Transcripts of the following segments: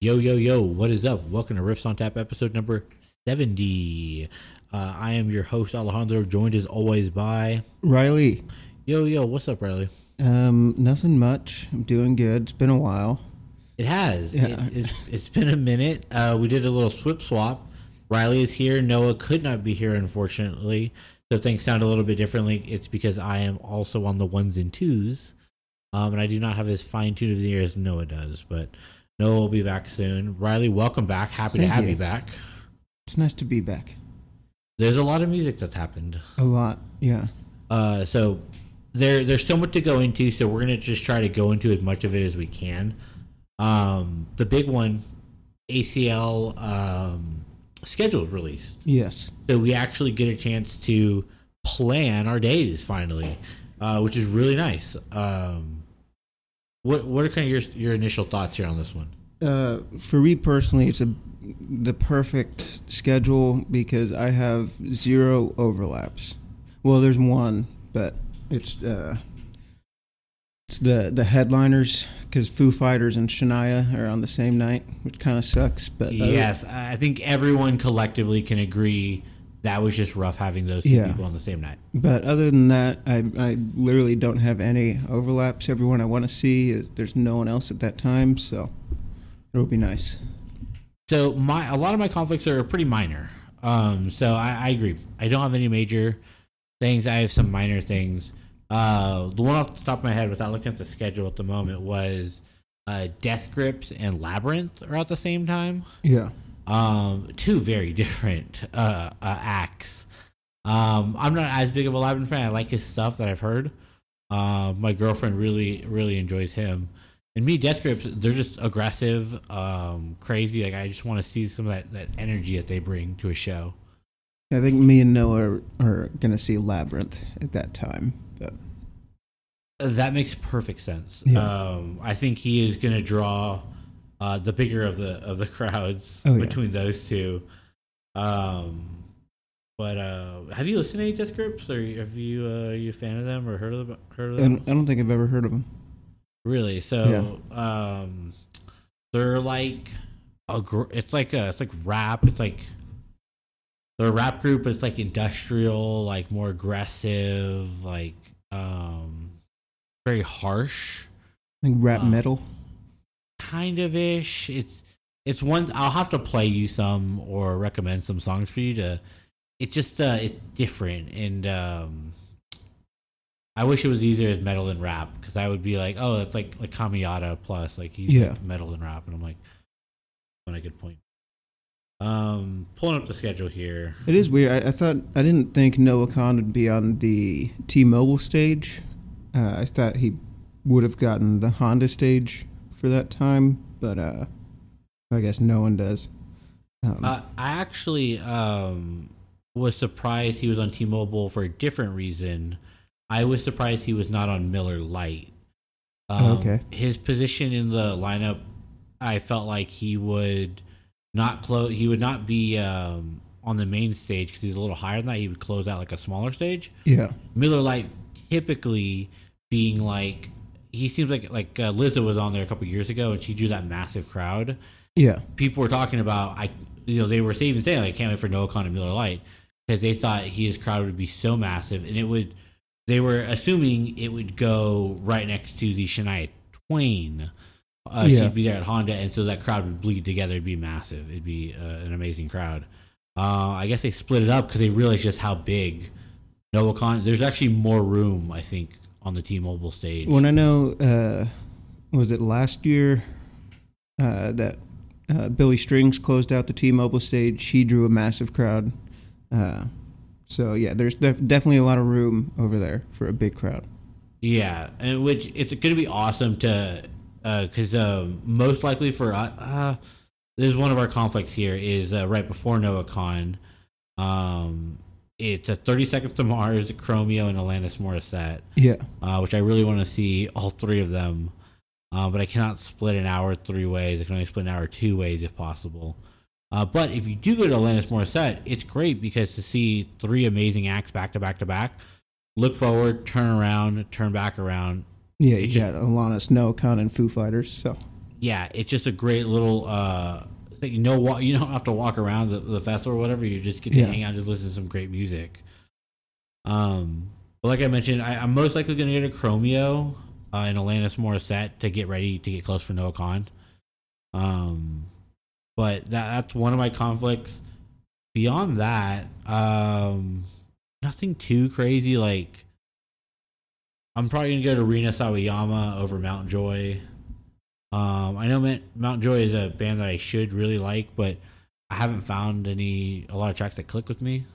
Yo, yo, yo, what is up? Welcome to Riffs on Tap episode number 70. Uh, I am your host, Alejandro, joined as always by. Riley, Yo, yo, what's up, Riley? um, nothing much. I'm doing good. It's been a while. It has. Yeah. It, it's, it's been a minute. Uh, we did a little swip swap. Riley is here. Noah could not be here, unfortunately. So things sound a little bit differently, it's because I am also on the ones and twos. Um, and I do not have as fine tuned of the ear as Noah does. But Noah will be back soon. Riley, welcome back. Happy Thank to have you. you back. It's nice to be back. There's a lot of music that's happened. A lot. Yeah. Uh, so there there's so much to go into, so we're gonna just try to go into as much of it as we can. Um, the big one, ACL um, schedule is released, Yes. so we actually get a chance to plan our days finally, uh, which is really nice. Um, what what are kind of your your initial thoughts here on this one? Uh, for me personally, it's a the perfect schedule because I have zero overlaps. Well, there's one, but it's uh, it's the the headliners because Foo Fighters and Shania are on the same night, which kind of sucks. But other- Yes, I think everyone collectively can agree that was just rough having those two Yeah. people on the same night. But other than that, I, I literally don't have any overlaps. Everyone I want to see is there's no one else at that time, so it would be nice. So my a lot of my conflicts are pretty minor. Um, so I, I agree. I don't have any major things. I have some minor things. Uh, the one off the top of my head, without looking at the schedule at the moment, was uh, Death Grips and Labrinth are at the same time. Yeah. Um, two very different uh, uh, acts. Um, I'm not as big of a Labrinth fan. I like his stuff that I've heard. Uh, my girlfriend really, really enjoys him. And me, Death Grips, they're just aggressive, um, crazy. Like I just want to see some of that, that energy that they bring to a show. I think me and Noah are, are going to see Labrinth at that time. But That makes perfect sense. Yeah. Um, I think he is going to draw uh, the bigger of the of the crowds Oh, yeah. between those two. Um, but uh, have you listened to any Death Grips, or have you uh, are you a fan of them, or heard of them? Heard of I them? don't, I don't think I've ever heard of him. Really? So, um, they're like a gr- it's like a it's like rap. It's like they're a rap group, but it's like industrial, like more aggressive, like um, very harsh. Like rap Wow. metal. kind of ish. It's it's one I'll have to play you some or recommend some songs for you to. It just uh, it's different and um, I wish it was easier as metal and rap because I would be like, oh, that's like like Kamiyata plus like he's Yeah. like metal and rap, and I'm like, what a good point. Um, pulling up the schedule here. It is weird. I, I thought I didn't think Noah Kahan would be on the T-Mobile stage. Uh, I thought he would have gotten the Honda stage for that time, but uh, I guess no one does. Um, Uh, I actually um, was surprised he was on T-Mobile for a different reason. I was surprised he was not on Miller Lite. Um, Oh, okay. His position in the lineup, I felt like he would not close. He would not be um, on the main stage because he's a little higher than that. He would close out like a smaller stage. yeah, Miller Lite typically being like he seems like like uh, Lizzo was on there a couple years ago and she drew that massive crowd yeah, people were talking about I you know they were even saying like I can't wait for Noah Kahan and Miller Lite because they thought his crowd would be so massive and it would they were assuming it would go right next to the Shania Twain. Uh, Yeah. She'd be there at Honda, and so that crowd would bleed together. It'd be massive. It'd be uh, an amazing crowd. Uh, I guess they split it up because they realized just how big Noah Kahan. There's actually more room, I think, on the T-Mobile stage. When I know, uh, was it last year uh, that uh, Billy Strings closed out the T-Mobile stage? He drew a massive crowd. Uh, so yeah, there's def- definitely a lot of room over there for a big crowd. Yeah, and which it's going to be awesome to because um, most likely for uh, uh, this is one of our conflicts here is uh, right before Noah Kahan. Um, it's a 30 Seconds to Mars, Chromeo, and Alanis Morissette, Yeah, uh, which I really want to see all three of them. Uh, but I cannot split an hour three ways. I can only split an hour two ways if possible. Uh, but if you do go to Alanis Morissette, it's great because to see three amazing acts back to back to back, look forward, turn around, turn back around. yeah, you got Alanis, Noah Kahan, and Foo Fighters. So yeah, it's just a great little. uh You know what? You don't have to walk around the, the festival or whatever. You just get to Yeah. hang out, and just listen to some great music. Um, but like I mentioned, I, I'm most likely going to get a Chromeo uh, and Alanis Morissette to get ready to get close for Noah Kahan. Um, but that that's one of my conflicts. Beyond that, um, nothing too crazy. Like, I'm probably gonna go to Rina Sawayama over Mount Joy. Um, I know Mount, Joy is a band that I should really like, but I haven't found any a lot of tracks that click with me.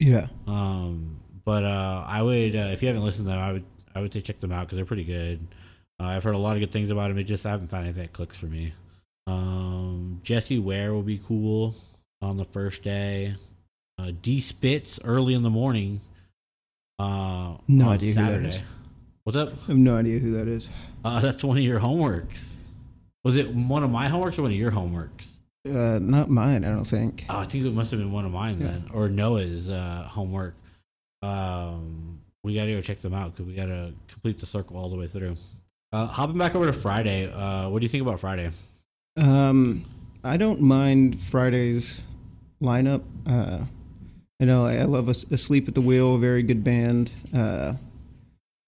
Yeah. Um, but uh, I would uh, if you haven't listened to them, I would I would say check them out because they're pretty good. Uh, I've heard a lot of good things about them. It just I haven't found anything that clicks for me. Um, Jessie Ware will be cool on the first day. Uh, D Spitz early in the morning. Uh, No idea who that Saturday. What's up? I have no idea who that is. Uh, that's one of your homeworks. Was it one of my homeworks or one of your homeworks? Uh, not mine, I don't think. Oh, I think it must have been one of mine Yeah. then, or Noah's uh, homework. Um, we got to go check them out because we got to complete the circle all the way through. Uh, hopping back over to Friday, uh, what do you think about Friday? Um, I don't mind Friday's lineup. Uh, I know I, love As- Asleep at the Wheel, a very good band. Uh,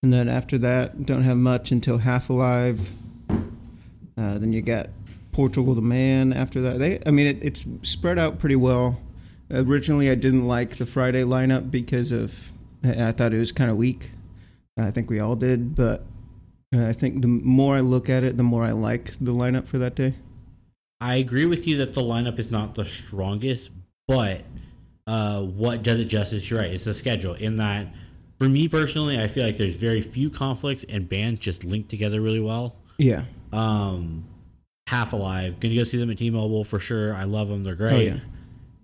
and then after that, don't have much until Half Alive. Uh, then you got Portugal the Man after that. They, I mean, it, it's spread out pretty well. Originally, I didn't like the Friday lineup because of I I thought it was kind of weak. I think we all did, but uh, I think the more I look at it, the more I like the lineup for that day. I agree with you that the lineup is not the strongest, but uh, what does it justice? You're right. It's the schedule. In that, for me personally, I feel like there's very few conflicts and bands just link together really well. Yeah. Um, Half Alive, gonna go see them at T-Mobile for sure. I love them; they're great. Oh, yeah.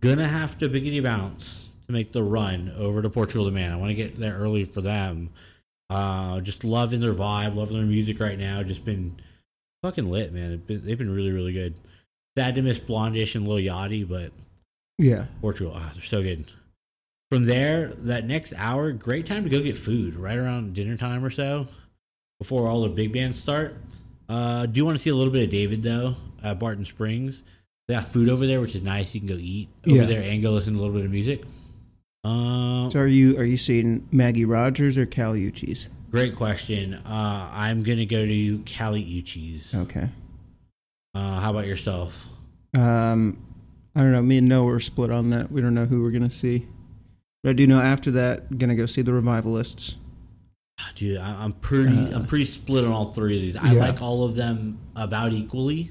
Gonna have to biggity bounce to make the run over to Portugal the Man. I want to get there early for them. Uh, just loving their vibe, loving their music right now. Just been fucking lit, man. Been, they've been really, really good. Sad to miss Blondish and Lil Yachty, but Yeah. Portugal, ah, they're so good. From there, that next hour, great time to go get food right around dinner time or so before all the big bands start. Uh, do you want to see a little bit of David though at Barton Springs. They got food over there, which is nice. You can go eat over Yeah. there and go listen to a little bit of music. Uh, So are you are you seeing Maggie Rogers or Kali Uchis? great question. Uh, I'm gonna go to Kali Uchis. Okay. Uh, how about yourself? Um, I don't know. Me and Noah are split on that. We don't know who we're gonna see. But I do know after that, gonna go see the Revivalists. Dude, I- I'm pretty. Uh, I'm pretty split on all three of these. I yeah. like all of them about equally.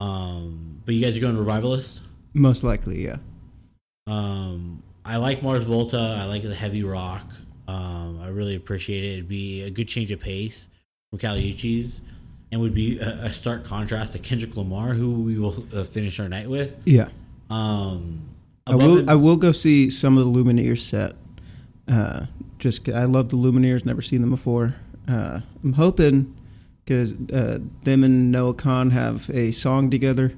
Um, but you guys are going Revivalists. Most likely, yeah. Um, I like Mars Volta. I like the heavy rock. Um, I really appreciate it. It'd be a good change of pace from Kali Uchis's, and would be a, a stark contrast to Kendrick Lamar, who we will uh, finish our night with. Yeah. Um, I will. and- I will go see some of the Lumineers set. Uh, just I love the Lumineers. Never seen them before. Uh, I'm hoping because uh, them and Noah Kahan have a song together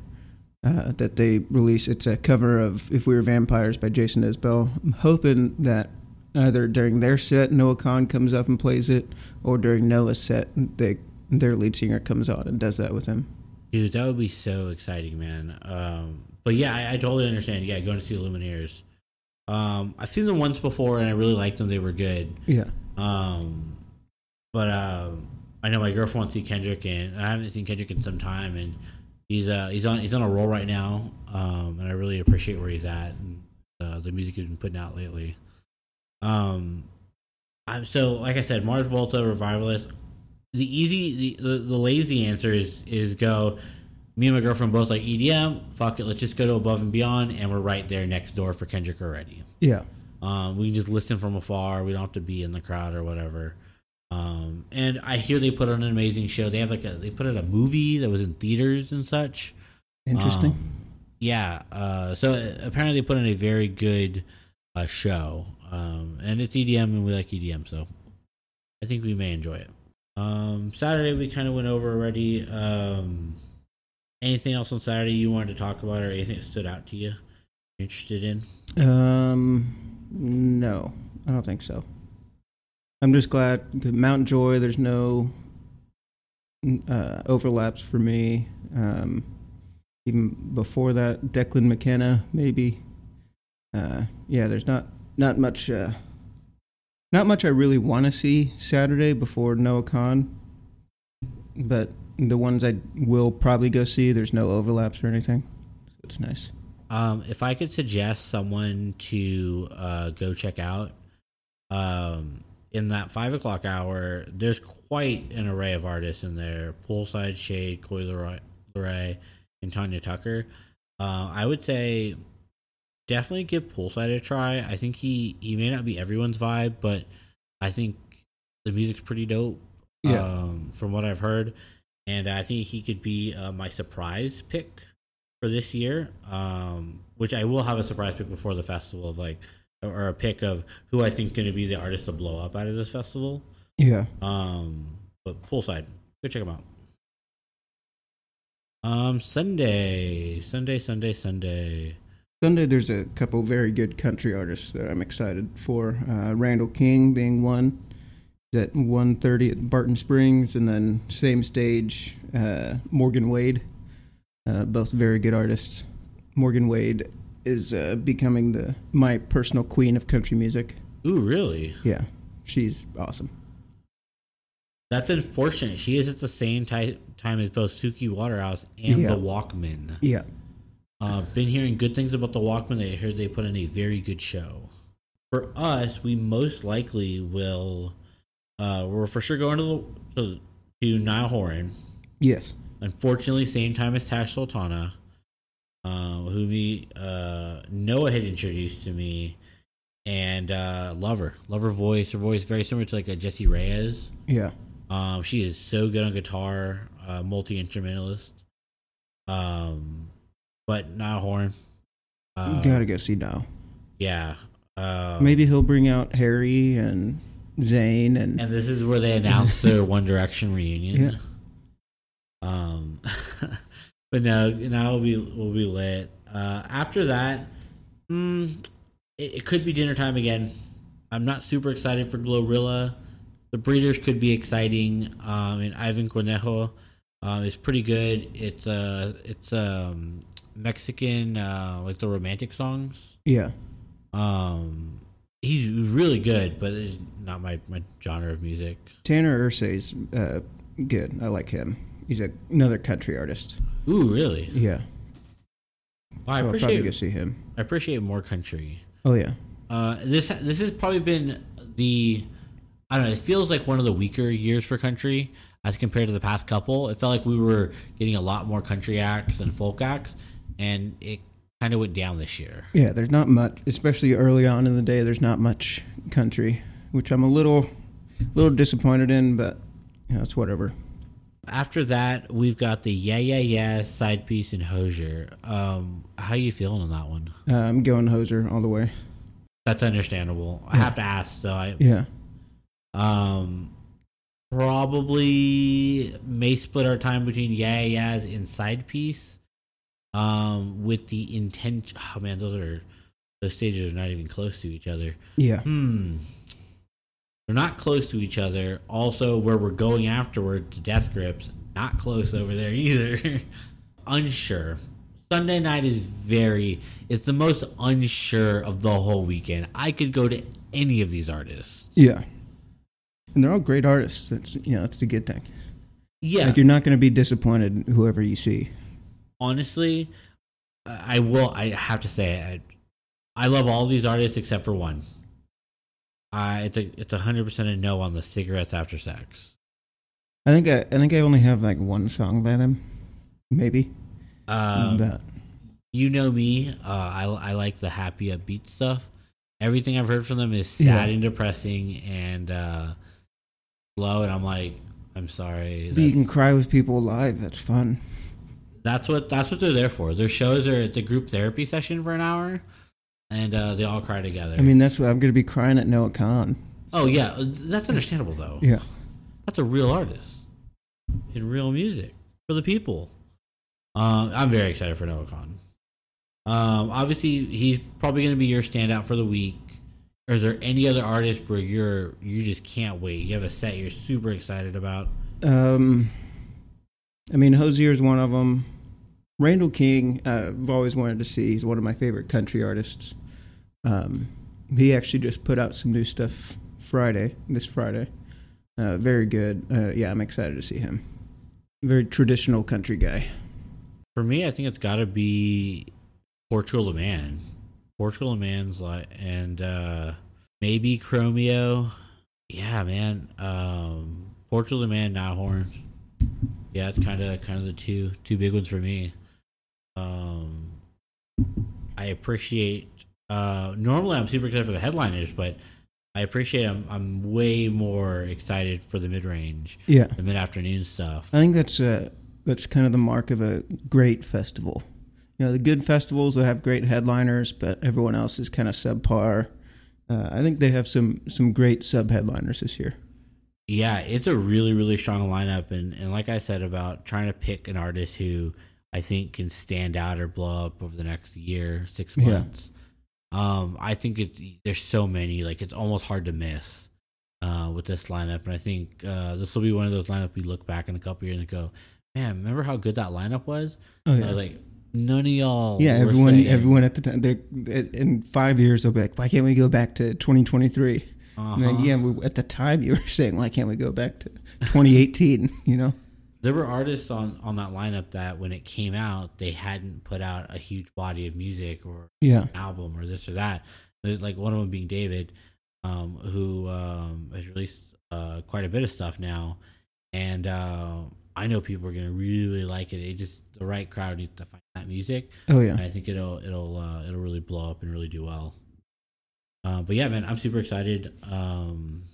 uh, that they release. It's a cover of "If We Were Vampires" by Jason Isbell. I'm hoping that either during their set Noah Kahan comes up and plays it, or during Noah's set they their lead singer comes on and does that with him. Dude, that would be so exciting, man. Um, but yeah, I, I totally understand. Yeah, going to see the Lumineers. Um, I've seen them once before, and I really liked them. They were good. Yeah. Um, but um, I know my girlfriend wants to see Kendrick, and I haven't seen Kendrick in some time, and he's uh he's on he's on a roll right now. Um, and I really appreciate where he's at and uh, the music he's been putting out lately. Um, I'm so like I said, Mars Volta Revivalist. The easy, the, the lazy answer is is go. Me and my girlfriend both like EDM. Fuck it, let's just go to Above and Beyond, and we're right there next door for Kendrick already. Yeah. Um, we can just listen from afar. We don't have to be in the crowd or whatever. Um, and I hear they put on an amazing show. They have like a they put out a movie that was in theaters and such. Interesting. Um, yeah. Uh, so uh, apparently they put on a very good uh, show. Um, and it's EDM and we like EDM, so I think we may enjoy it. Um, Saturday we kind of went over already. Um, anything else on Saturday you wanted to talk about or anything that stood out to you? Interested in? Um, no, I don't think so. I'm just glad Mount Joy. There's no, uh, overlaps for me. Um, even before that, Declan McKenna maybe. Uh, yeah, there's not not much. Uh, not much I really want to see Saturday before Noah Kahan, but the ones I will probably go see, there's no overlaps or anything. So it's nice. Um, if I could suggest someone to uh, go check out, um, in that five o'clock hour, there's quite an array of artists in there: Poolside Shade, Coi Leray, and Tanya Tucker. Uh, I would say definitely give Poolside a try. I think he he may not be everyone's vibe, but I think the music's pretty dope. Yeah. Um, from what I've heard, and I think he could be uh, my surprise pick for this year. Um, which I will have a surprise pick before the festival of like, or a pick of who I think going to be the artist to blow up out of this festival. Yeah. Um, but Poolside, go check them out. Um, Sunday, Sunday, Sunday, Sunday. Sunday, there's a couple very good country artists that I'm excited for. Uh, Randall King being one at 1.30 at Barton Springs, and then same stage, uh, Morgan Wade. Uh, both very good artists. Morgan Wade is uh, becoming the my personal queen of country music. Ooh, really? Yeah, she's awesome. That's unfortunate. She is at the same ti- time as both Suki Waterhouse and Yeah. the Walkmen. Yeah, Uh, been hearing good things about the Walkmen. I heard they put in a very good show. For us, we most likely will. Uh, we're for sure going to the to, to Niall Horan. yes, Unfortunately, same time as Tash Sultana, uh, who me uh, Noah had introduced to me, and uh, love her, love her voice. Her voice very similar to like a Jessie Reyez. yeah, Um, she is so good on guitar, uh, multi instrumentalist. Um, but Niall Horan. Uh, gotta go see now. yeah. Uh, Maybe he'll bring out Harry and Zayn and, And this is where they announced their One Direction reunion. Um, but no, now we'll be we'll be lit. Uh, after that, mm, it, it could be dinner time again. I'm not super excited for GloRilla. The Breeders could be exciting. Um, and Ivan Cornejo um, is pretty good. It's uh it's um Mexican uh like the romantic songs. yeah, Um, he's really good, but it's not my my genre of music. Tanner Usrey's uh, good. I like him. He's a, another country artist. Ooh, really? Yeah, Well, I so I'll probably appreciate go see him. I appreciate more country. Oh yeah, Uh, this this has probably been the I don't know. It feels like one of the weaker years for country as compared to the past couple. It felt like we were getting a lot more country acts and folk acts, and it kind of went down this year. yeah. There's not much, especially early on in the day. There's not much country, which I'm a little, little disappointed in, but you know, it's whatever. After that, we've got the Yeah Yeah Yeah side piece and Hozier. Um, how you feeling on that one? Uh, I'm going Hozier all the way. That's understandable. I have to ask, so I Yeah, Um, probably may split our time between Yeah Yeah Yeahs and Side Piece. Um, with the intent. Oh man, those are those stages are not even close to each other. yeah, Hmm. They're not close to each other. Also, where we're going afterward to Death Grips, not close over there either. unsure. Sunday night is very. It's the most unsure of the whole weekend. I could go to any of these artists. yeah. And they're all great artists. That's you know that's a good thing. Yeah, Like you're not going to be disappointed whoever you see. Honestly, I will. I have to say, I, I love all these artists except for one. Uh, it's a it's a hundred percent a no on the cigarettes after sex. I think I, I think I only have like one song by them, maybe. Um, but you know me. Uh, I I like the happy upbeat stuff. Everything I've heard from them is sad Yeah. and depressing and uh, slow, and I'm like, I'm sorry. but you can cry with people live. That's fun. That's what that's what they're there for. Their shows are it's a group therapy session for an hour, and uh, they all cry together. I mean, that's what I'm going to be crying at Noah Kahan. oh yeah, that's understandable though. Yeah. That's a real artist in real music for the people. Um, I'm very excited for Noah Kahan. Um, obviously, he's probably going to be your standout for the week. Or is there any other artist where you're you just can't wait? You have a set you're super excited about. Um, I mean, Hozier is one of them. Randall King, uh, I've always wanted to see. He's one of my favorite country artists. Um, he actually just put out some new stuff Friday, this Friday. Uh, very good. Uh, yeah, I'm excited to see him. Very traditional country guy. For me, I think it's got to be Portugal the Man. Portugal the Man's like, and uh, maybe Chromeo. Yeah, man. Um, Portugal the Man, Niall Horan's. Yeah, it's kind of kind of the two two big ones for me. Um, I appreciate. Uh, normally, I'm super excited for the headliners, but I appreciate. I'm I'm way more excited for the mid range, Yeah, the mid afternoon stuff. I think that's uh, that's kind of the mark of a great festival. You know, the good festivals will have great headliners, but everyone else is kind of subpar. Uh, I think they have some some great sub headliners this year. Yeah, it's a really, really strong lineup, and and like I said about trying to pick an artist who I think can stand out or blow up over the next year, six Yeah. months. Um, I think it there's so many, like it's almost hard to miss uh, with this lineup, and I think uh, this will be one of those lineups we look back in a couple years and go, man, remember how good that lineup was? Oh I was like, none of y'all, Yeah, everyone, saying, everyone at the time, they're in five years they'll be like, "Why can't we go back to 2023?" And Uh-huh. yeah, we, at the time you were saying, "Why can't we go back to 2018?" You know? There were artists on on that lineup that when it came out, they hadn't put out a huge body of music or Yeah, album or this or that. There's like one of them being David, um, who um, has released uh, quite a bit of stuff now, and uh, I know people are gonna really like it. It just the right crowd needs to find that music, oh and yeah, I think it'll it'll uh, it'll really blow up and really do well. Uh, but yeah, man, I'm super excited. Um,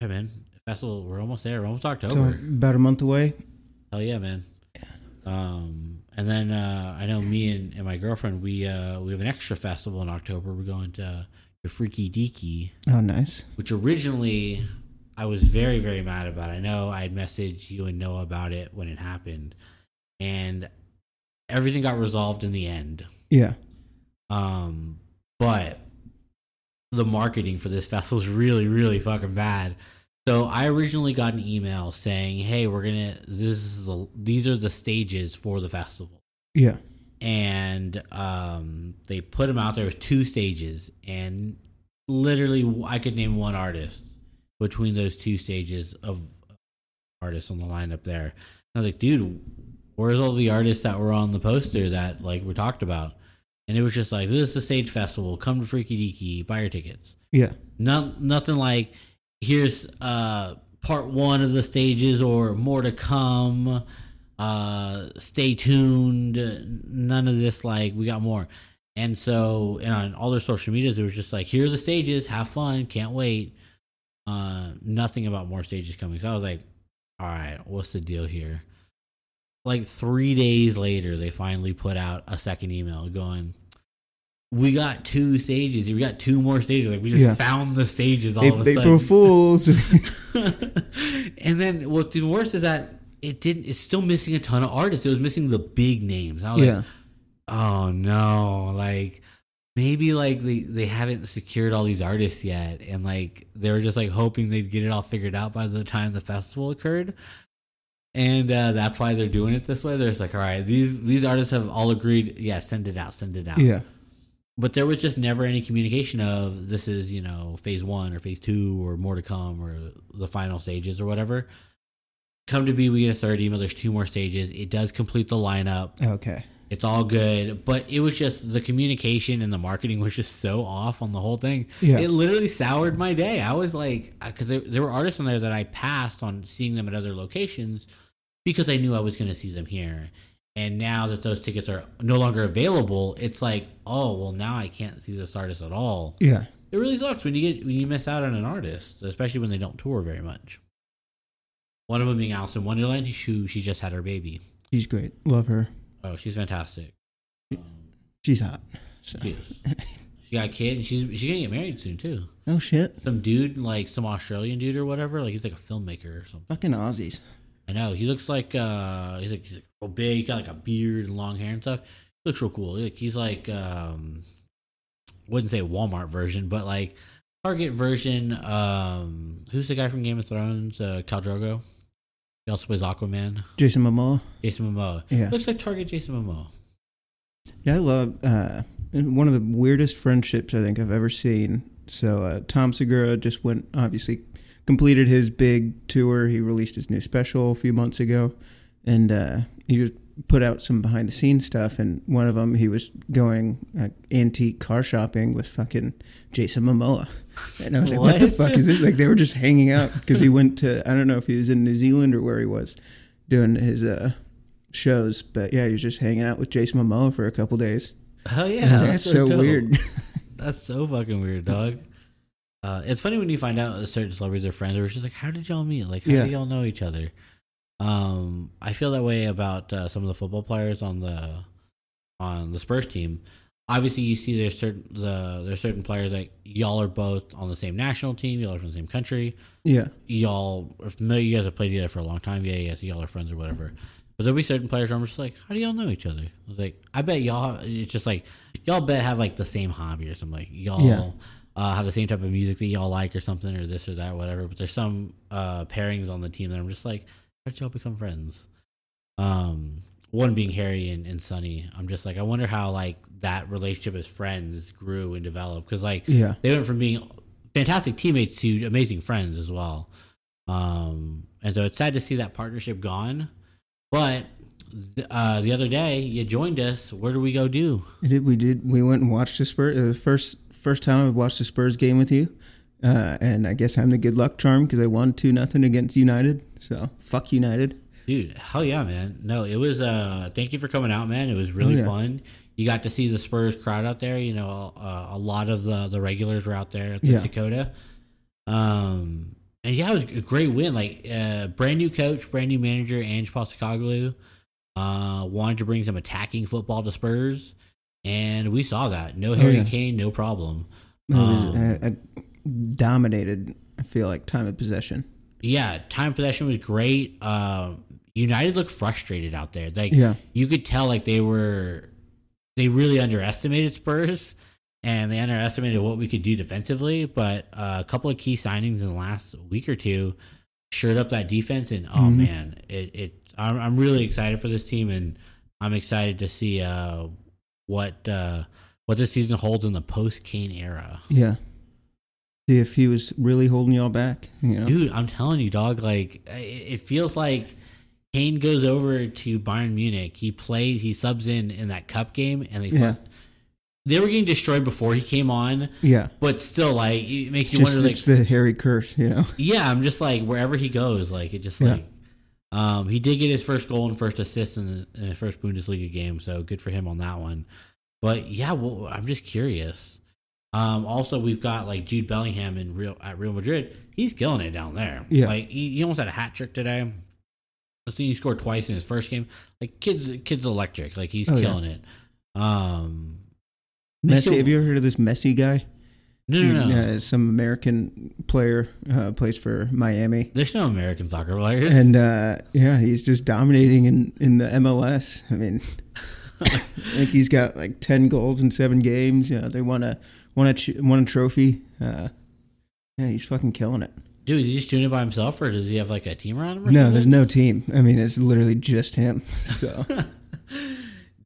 yeah, man, festival, we're almost there. We're almost so October. about a month away. Hell yeah, man. Um, and then uh, I know me and, and my girlfriend we uh, we have an extra festival in October. We're going to the Freaky Deaky, Oh, nice. which originally I was very very mad about. I know I had messaged you and Noah about it when it happened, and everything got resolved in the end. Yeah, Um, but the marketing for this festival is really, really fucking bad. So I originally got an email saying, "Hey, we're gonna this is the these are the stages for the festival." yeah, and um, they put them out there with two stages, and literally I could name one artist between those two stages of artists on the lineup there. And I was like, dude, where's all the artists that were on the poster that like we talked about? And it was just like, this is the stage festival. Come to Freaky Deaky, buy your tickets. yeah, Not nothing like here's uh part one of the stages or more to come. Uh stay tuned. None of this like we got more. And so and on all their social medias it was just like here are the stages, have fun, can't wait. Uh nothing about more stages coming. So I was like, all right, what's the deal here? Like three days later, they finally put out a second email going, "We got two stages. We got two more stages. Like we just Yeah. found the stages all they, of a April sudden." Fools. and then what's even worse is that it didn't. It's still missing a ton of artists. It was missing the big names. I was yeah, like, "Oh no!" Like maybe like they they haven't secured all these artists yet, and like they were just like hoping they'd get it all figured out by the time the festival occurred. And uh, that's why they're doing it this way. They're just like, all right, these these artists have all agreed. Yeah, send it out, send it out yeah, but there was just never any communication of this is you know phase one or phase two or more to come or the final stages or whatever. Come to be we get a third email. There's two more stages. It does complete the lineup. Okay, it's all good. But it was just the communication and the marketing was just so off on the whole thing. Yeah. it literally soured my day. I was like uh, because there, there were artists on there that i passed on seeing them at other locations because i knew i was going to see them here and now that those tickets are no longer available it's like oh well now i can't see this artist at all yeah, it really sucks when you get when you miss out on an artist especially when they don't tour very much one of them being Alison Wonderland, who she just had her baby. she's great. Love her. Oh, she's fantastic. She's hot. So. She is. she got a kid, and she's she's gonna get married soon too. Oh shit, Some dude, like some Australian dude or whatever, like he's like a filmmaker or something. fucking Aussies. I know he looks like uh he's like he's like real big, he's got like a beard and long hair and stuff. He looks real cool. Like he's like um wouldn't say Walmart version, but like Target version. Um, who's the guy from Game of Thrones? Uh, Khal Drogo. He also plays Aquaman. Jason Momoa. Jason Momoa. Yeah. Looks like Target Jason Momoa. Yeah, I love uh, one of the weirdest friendships I think I've ever seen. So uh, Tom Segura just went, obviously, completed his big tour. He released his new special a few months ago, and uh, he just put out some behind the scenes stuff. And one of them, he was going uh, antique car shopping with fucking Jason Momoa, and I was like, "What, the fuck is this?" Like they were just hanging out because he went to I don't know if he was in New Zealand or where he was doing his uh, shows, but yeah, he was just hanging out with Jason Momoa for a couple days. Hell yeah, And I was like, that's so dope. weird. That's so fucking weird, dog. Uh, it's funny when you find out certain celebrities are friends. Or it's just like, how did y'all meet? Like, how Yeah. do y'all know each other? Um, I feel that way about uh, some of the football players on the on the Spurs team. Obviously, you see there's certain the there's certain players like y'all are both on the same national team. Y'all are from the same country. yeah, Y'all are familiar. You guys have played together for a long time. Yeah, yeah. Y'all are friends or whatever. But there'll be certain players where I'm just like, how do y'all know each other? I was like, I bet y'all. It's just like y'all bet have like the same hobby or something. Like y'all Yeah. Uh, have the same type of music that y'all like or something or this or that, whatever. But there's some uh, pairings on the team that I'm just like, how did y'all become friends? Um, one being Harry and, and Sonny. I'm just like, I wonder how like that relationship as friends grew and developed because like yeah, they went from being fantastic teammates to amazing friends as well. Um, and so it's sad to see that partnership gone. But uh, the other day, you joined us. Where do we go do? we did. We did. We went and watched the Spurs. Uh, the first first time I've watched the Spurs game with you, uh, and I guess I'm the good luck charm because I won two nothing against United. So fuck United. Dude, hell yeah, man. No, it was, uh, thank you for coming out, man. It was really Oh, yeah. fun. You got to see the Spurs crowd out there. You know, uh, a lot of the, the regulars were out there at the Yeah. Dakota. Um, and yeah, it was a great win. Like, uh, brand new coach, brand new manager, Ange Postecoglou, uh, wanted to bring some attacking football to Spurs. And we saw that. No Harry Oh, yeah. Kane, no problem. Um, dominated. I feel like time of possession. Yeah, time possession was great. Uh, United looked frustrated out there. Like Yeah. you could tell, like they were, they really underestimated Spurs, and they underestimated what we could do defensively. But uh, a couple of key signings in the last week or two shored up that defense, and oh Mhm. man, it, it I'm, I'm really excited for this team, and I'm excited to see uh, what uh, what this season holds in the post Kane era. Yeah. See if he was really holding y'all back. You know. Dude, I'm telling you, dog. Like it feels like Kane goes over to Bayern Munich. He plays, he subs in in that cup game, and they Yeah. fuck, they were getting destroyed before he came on. Yeah. But still, like it makes you Just wonder. Like, it's the Harry curse. You know. yeah, I'm just like wherever he goes, like it just Yeah. like. Um, he did get his first goal and first assist in, the, in his first Bundesliga game, so good for him on that one. But yeah, well, I'm just curious. Um, also, we've got like Jude Bellingham in Real at Real Madrid. He's killing it down there. Yeah. like he, he almost had a hat trick today. I think he scored twice in his first game. Like kids, kids electric. Like he's Oh, yeah. killing it. Um, Messi. Have you ever heard of this Messi guy? No, no, no. Uh, some American player uh, plays for Miami. There's no American soccer players. And uh, yeah, he's just dominating in, in the MLS. I mean, I think he's got like ten goals in seven games. Yeah, they won a won a won a trophy. Uh, yeah, he's fucking killing it. Dude, is he just doing it by himself, or does he have like a team around him? Or No, something? there's no team. I mean, it's literally just him. So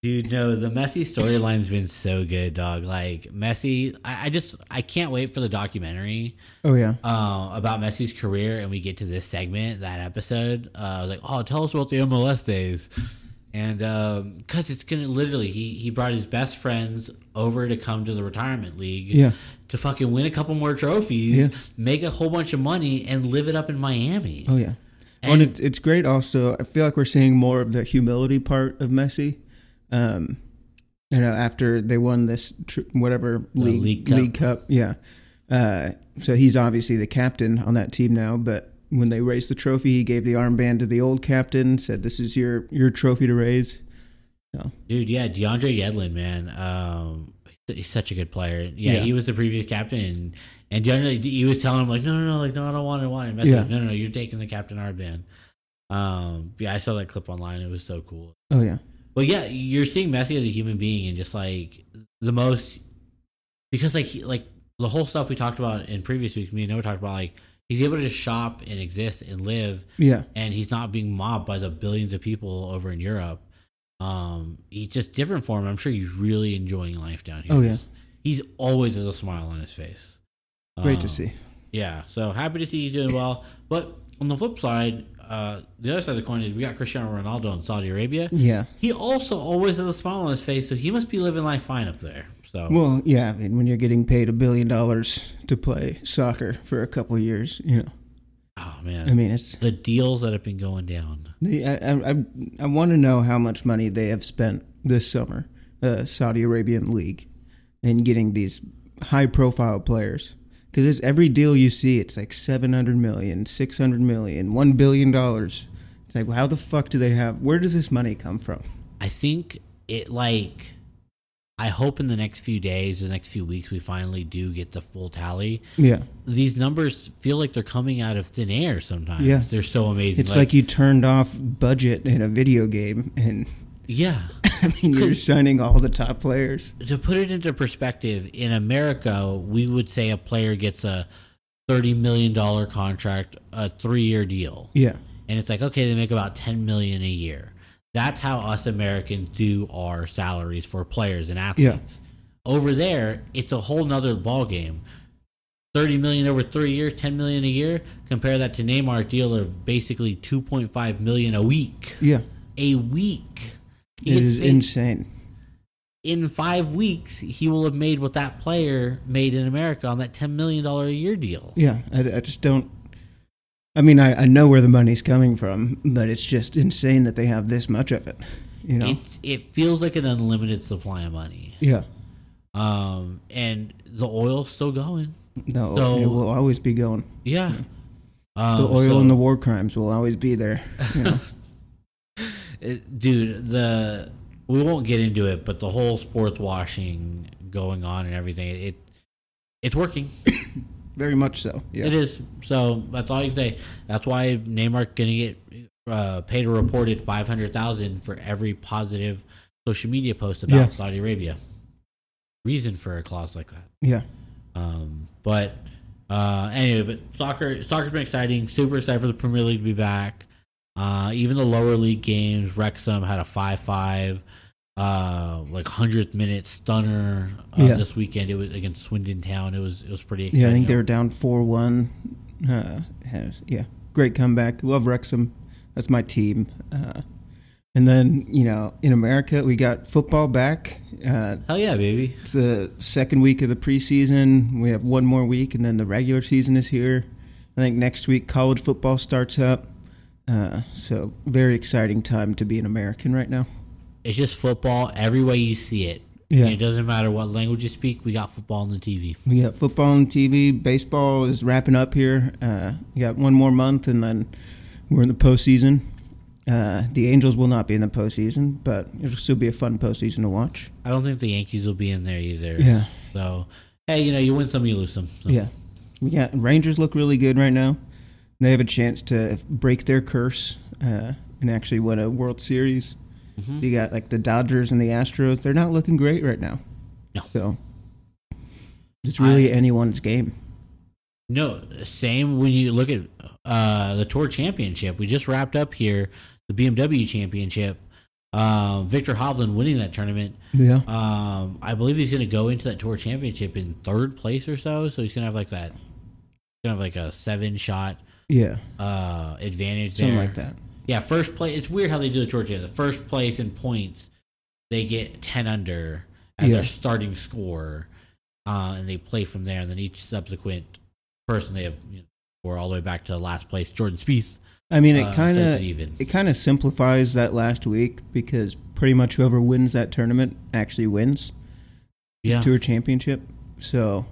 Dude, no, the Messi storyline's been so good, dog. Like Messi, I, I just I can't wait for the documentary oh yeah, uh, about Messi's career, and we get to this segment, that episode. Uh, I was like, oh, tell us about the MLS days, and because it's gonna literally, he he brought his best friends over to come to the retirement league, Yeah. to fucking win a couple more trophies, Yeah. make a whole bunch of money, and live it up in Miami. oh yeah. And- And, it's it's great. Also, I feel like we're seeing more of the humility part of Messi. Um, you know, after they won this tr- whatever league League league Cup. cup. yeah. Uh, so he's obviously the captain on that team now. But when they raised the trophy, he gave the armband to the old captain. Said, "This is your your trophy to raise." Dude, yeah, DeAndre Yedlin, man, um, he's such a good player. Yeah, Yeah. he was the previous captain, and and DeAndre, he was telling him like, no, no, no, like, no, I don't want it, I want it. Yeah. like, no, no, no, you're taking the captain armband. Um, yeah, I saw that clip online. It was so cool. Oh yeah, But yeah, you're seeing Messi as a human being, and just like the most, because like he, like the whole stuff we talked about in previous weeks, me and Noah talked about like he's able to shop and exist and live, Yeah. and he's not being mobbed by the billions of people over in Europe. Um, he's just different for him. I'm sure he's really enjoying life down here. Oh, yeah. He's, he's always has a smile on his face. Great Um, to see. Yeah, so happy to see he's doing well. But on the flip side, uh, the other side of the coin is we got Cristiano Ronaldo in Saudi Arabia. Yeah. He also always has a smile on his face, so he must be living life fine up there. So Well, yeah. I mean, when you're getting paid a billion dollars to play soccer for a couple of years, you know, oh man, I mean, it's. the deals that have been going down. The, I, I, I, want to know how much money they have spent this summer, the Saudi Arabian League, in getting these high profile players. Because every deal you see, it's like 700 million, 600 million, $1 billion. It's like, well, how the fuck do they have, where does this money come from? I think it like. I hope in the next few days, the next few weeks, we finally do get the full tally. Yeah. These numbers feel like they're coming out of thin air. Sometimes, Yeah. they're so amazing. It's like, you turned off budget in a video game, and yeah, I mean, you're signing all the top players. to put it into perspective, in America, we would say a player gets a thirty million dollar contract, a three year deal, Yeah. and it's like okay, they make about ten million a year. That's how us Americans do our salaries for players and athletes. Over there, it's a whole nother ball game. Thirty million over three years, ten million a year. Compare that to Neymar's deal of basically two point five million a week. Yeah. A week. He It paid- insane. in five weeks, he will have made what that player made in America on that ten million dollar a year deal. Yeah, I, I just don't. I mean, I, I know where the money's coming from, but it's just insane that they have this much of it. You know? It it feels like an unlimited supply of money. yeah. Um, and the oil's still going. No, So- it will always be going. Yeah. The Um, oil so- and the war crimes will always be there. You know? it- dude, the we won't get into it, but the whole sports washing going on and everything, it it's working. Very much so. Yeah. It is. So that's all you can say. That's why Neymar gonna get uh, paid a reported five hundred thousand for every positive social media post about Yeah. Saudi Arabia. Reason for a clause like that. Yeah. Um, but uh, anyway, but soccer soccer's been exciting. Super excited for the Premier League to be back. Uh, even the lower league games, Wrexham had a five-five, uh, like hundredth minute stunner uh, Yeah. this weekend. It was against Swindon Town. It was it was pretty. Yeah, exciting. I think they were down 4 1. Uh, yeah. Great comeback. Love Wrexham. That's my team. Uh, and then, you know, in America, we got football back. Uh, Hell yeah, baby! It's the second week of the preseason. We have one more week, and then the regular season is here. I think next week college football starts up. Uh, so very exciting time to be an American right now. It's just football every way you see it. Yeah. It doesn't matter what language you speak. We got football on the TV. We got football on TV. Baseball is wrapping up here. Uh, we got one more month, and then we're in the postseason. Uh, the Angels will not be in the postseason, but it'll still be a fun postseason to watch. I don't think the Yankees will be in there either. Yeah. So hey, you know, you win some, you lose some. So. Yeah. Yeah. Rangers look really good right now. They have a chance to break their curse uh, and actually win a World Series. Mhm. You got like the Dodgers and the Astros. They're not looking great right now. No. So it's really I- anyone's game. No, same when you look at uh, the Tour Championship. We just wrapped up here the BMW Championship. Um, Viktor Hovland winning that tournament. Yeah. Um, I believe he's going to go into that Tour Championship in third place or so. So he's going to have like that, going to have like a seven shot Yeah. uh, advantage Something there. like that. Yeah, first place. It's weird how they do the Championship. The first place in points, they get ten under as Yeah. their starting score, uh, and they play from there. And then each subsequent person they have you know, score all the way back to the last place. Jordan Spieth. I mean, uh, it kind of it it kind of simplifies that last week because pretty much whoever wins that tournament actually wins Yeah, tour championship. So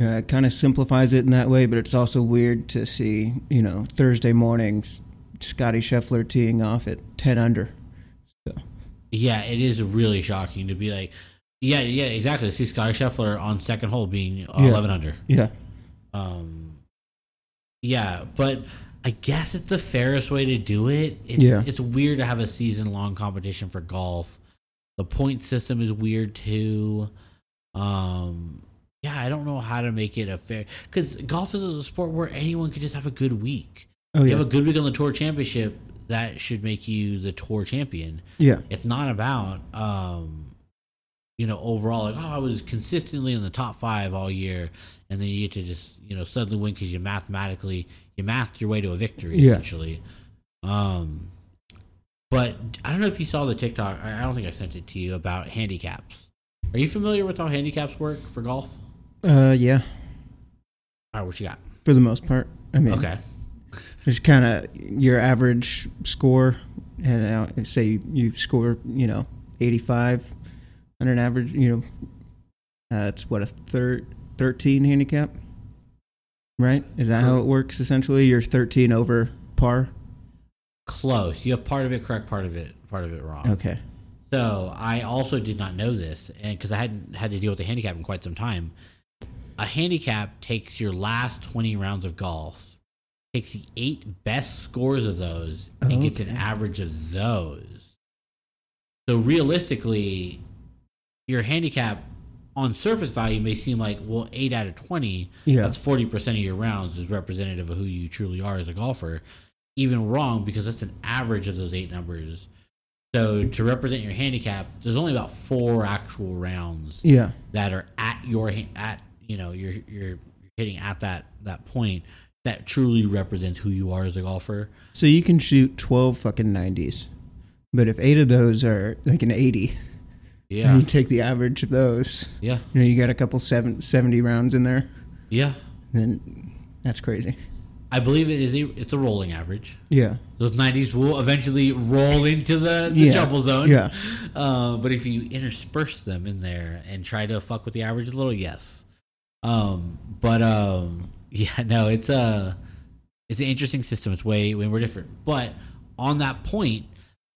uh, it kind of simplifies it in that way, but it's also weird to see you know Thursday mornings Scotty Scheffler teeing off at ten under. yeah. It is really shocking to be like, yeah, yeah, exactly. See Scotty Scheffler on second hole being uh, Yeah. eleven under. Yeah, Um, yeah, but I guess it's the fairest way to do it. It's, Yeah. it's weird to have a season long competition for golf. The point system is weird too. Um, yeah, I don't know how to make it a fair because golf is a sport where anyone could just have a good week. Oh You have a good week on the tour championship, that should make you the tour champion. yeah, It's not about um, you know, overall like, oh, I was consistently in the top five all year, and then you get to just you know suddenly win because you mathematically you mathed your way to a victory Yeah. essentially. Um, but I don't know if you saw the TikTok. I don't think I sent it to you about handicaps. Are you familiar with how handicaps work for golf? Uh, yeah. All right, what you got? For the most part, I mean, Okay. It's kind of your average score, and uh, say you, you score, you know, eighty-five on an average. You know, uh, it's what a thir- thirteen handicap, right? Is that how it works? Essentially, you're thirteen over par. Close. You have part of it correct, part of it, part of it wrong. Okay. So I also did not know this, and because I hadn't had to deal with the handicap in quite some time, a handicap takes your last twenty rounds of golf, takes the eight best scores of those, and gets an average of those. So realistically, your handicap on surface value may seem like well, eight out of twenty. Yeah. That's forty percent of your rounds is representative of who you truly are as a golfer. Even wrong because that's an average of those eight numbers. So to represent your handicap, there's only about four actual rounds Yeah. that are at your at you know you're you're hitting at that that point that truly represents who you are as a golfer. So you can shoot twelve fucking nineties, but if eight of those are like an eighty, Yeah, and you take the average of those, yeah, you know, you got a couple seven, 70 rounds in there, yeah. then that's crazy. I believe it is a, it's a rolling average. Yeah. Those 90s will eventually roll into the, the Yeah. trouble zone. Yeah. Uh, but if you intersperse them in there and try to fuck with the average a little, yes. Um, but um, yeah, no, it's a it's an interesting system. It's way way more different. But on that point,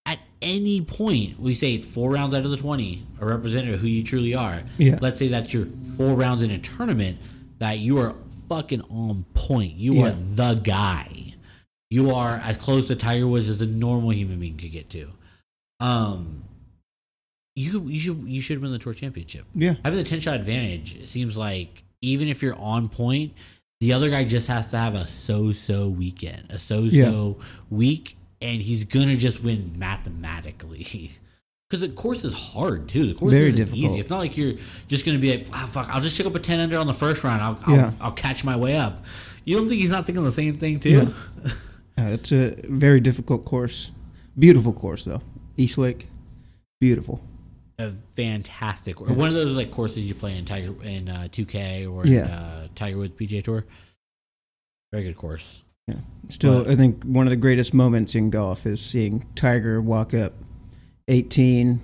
at any point, we say it's four rounds out of the twenty, a representative of who you truly are. Yeah. Let's say that's your four rounds in a tournament that you are fucking on point. You are the guy. You are as close to Tiger Woods as a normal human being could get to. Um, you you should you should win the tour championship. Yeah. Having the ten shot advantage it seems like even if you're on point, the other guy just has to have a so so weekend, a so so week, and he's gonna just win mathematically. Because the course is hard too. The course Very isn't difficult. easy. It's not like you're just gonna be like, ah, fuck, I'll just check up a ten under on the first round. I'll I'll, Yeah. I'll catch my way up. You don't think he's not thinking the same thing too? Uh, it's a very difficult course. Beautiful course, though. East Lake. Beautiful. A fantastic or one of those like courses you play in Tiger in uh, 2K or Yeah. in, uh, Tiger Woods PGA Tour. Very good course. Yeah. Still, But- I think one of the greatest moments in golf is seeing Tiger walk up 18.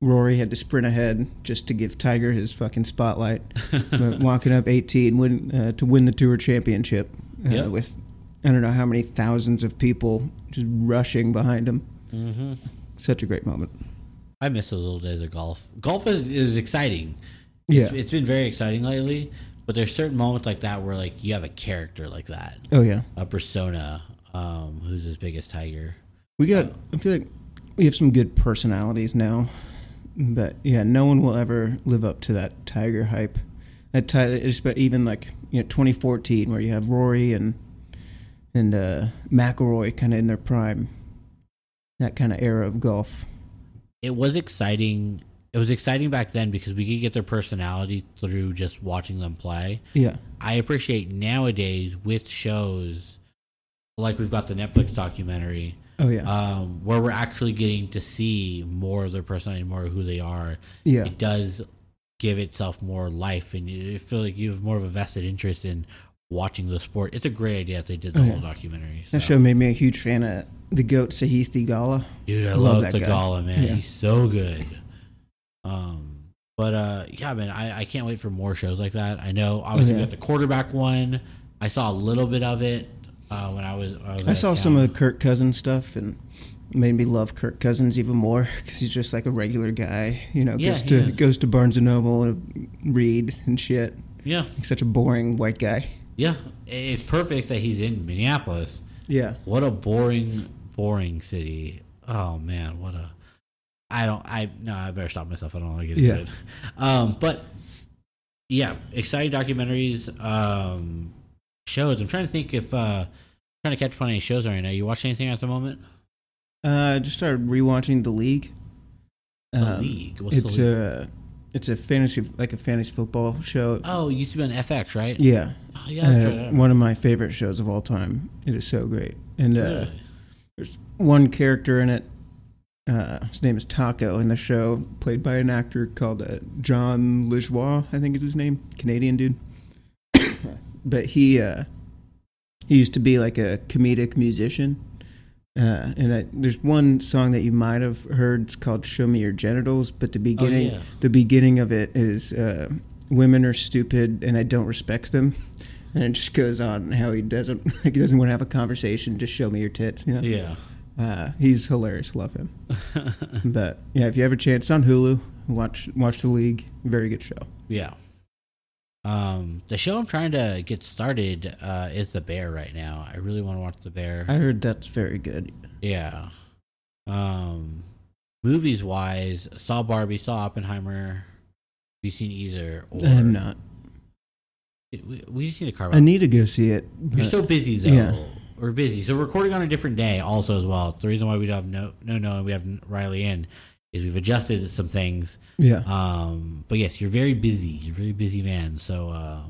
Rory had to sprint ahead just to give Tiger his fucking spotlight. but walking up 18 win, uh, to win the Tour Championship uh, Yep. with I don't know how many thousands of people just rushing behind him. Mm-hmm. Such a great moment. I miss those old days of golf. Golf is, is exciting. Yeah. It's, it's been very exciting lately. But there's certain moments like that where like you have a character like that, Oh yeah. a persona, um, who's as big as Tiger. We got. I feel like we have some good personalities now, but yeah, no one will ever live up to that Tiger hype. That Tiger, even like you know 2014, where you have Rory and and uh, McIlroy kind of in their prime. That kind of era of golf. It was exciting. It was exciting back then because we could get their personality through just watching them play. Yeah. I appreciate nowadays with shows like we've got the Netflix documentary Oh yeah. um, where we're actually getting to see more of their personality, more of who they are. yeah. It does give itself more life, and you feel like you have more of a vested interest in watching the sport. It's a great idea that they did the Oh, whole yeah. documentary. That show made me a huge fan of the goat Sahith Theegala. Dude, I Love love, that the guy. Gala man. Yeah. He's so good. Um, but uh, yeah, man, I, I can't wait for more shows like that. I know, obviously, Yeah. we got the quarterback one. I saw a little bit of it uh, when I was. I, was I saw some of the Kirk Cousins stuff and made me love Kirk Cousins even more because he's just like a regular guy. You know, Yeah, goes to is. goes to Barnes and Noble and read and shit. Yeah, He's such a boring white guy. yeah. It's perfect that he's in Minneapolis. Yeah, What a boring, boring city. Oh man, what a. I don't. I no. I better stop myself. I don't want to get into Yeah. it. Um, but yeah, exciting documentaries, um, shows. I'm trying to think if uh, trying to catch up on any shows right now. You watch anything at the moment? Uh, I just started rewatching The League. The Um, League. What's It's the league? a it's a fantasy like a fantasy football show. oh, it used to be on FX, right? Yeah, Oh, yeah. uh, one of my favorite shows of all time. It is so great, and uh, remember. There's one character in it. Uh, his name is Taco in the show, played by an actor called uh, Jon Lajoie, I think is his name, Canadian dude. but he uh, he used to be like a comedic musician, uh, and I, there's one song that you might have heard. It's called "Show Me Your Genitals," but the beginning Oh, yeah. the beginning of it is uh, women are stupid and I don't respect them. And it just goes on how he doesn't like he doesn't want to have a conversation. Just show me your tits. You know? Yeah. Uh, he's hilarious. Love him. but yeah, if you have a chance, on Hulu. Watch watch the league. Very good show. Yeah. Um, the show I'm trying to get started uh, is The Bear right now. I really want to watch The Bear. I heard that's very good. Yeah. Um, movies wise, saw Barbie, saw Oppenheimer. Have you seen either? Or I am not. We, we just need to carve I need to go see it. You're so busy though. Yeah. We're busy. So we're recording on a different day also as well. The reason why we don't have no no no and we have Riley in is we've adjusted some things. yeah. Um, but yes, you're very busy. You're a very busy man. So uh,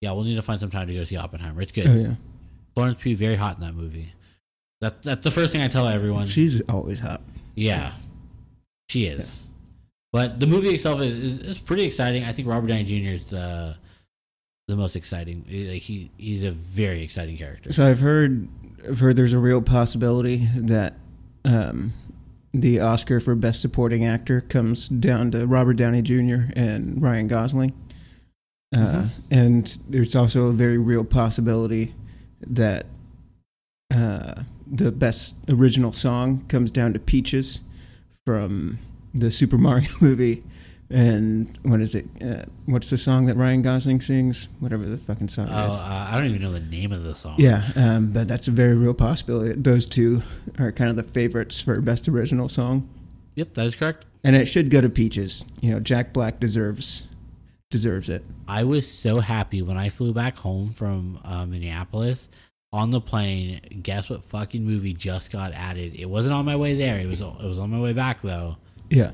yeah, we'll need to find some time to go see Oppenheimer. It's good. Oh yeah. Florence Pugh very hot in that movie. That that's the first thing I tell everyone. She's always hot. yeah, she is. But the movie itself is, is, is pretty exciting. I think Robert Downey Jr. is the the most exciting. Like he he's a very exciting character. So I've heard, I've heard there's a real possibility that um, the Oscar for Best Supporting Actor comes down to Robert Downey Jr. and Ryan Gosling. Uh, Mhm. And there's also a very real possibility that uh, the Best Original Song comes down to Peaches from the Super Mario movie. And what is it? Uh, what's the song that Ryan Gosling sings? Whatever the fucking song Oh, is. uh, I don't even know the name of the song. Yeah, um, but that's a very real possibility. Those two are kind of the favorites for best original song, Yep, that is correct. and it should go to Peaches. You know, Jack Black deserves deserves it. I was so happy when I flew back home from uh, Minneapolis on the plane. Guess what fucking movie just got added? It wasn't on my way there. It was it was on my way back though. Yeah,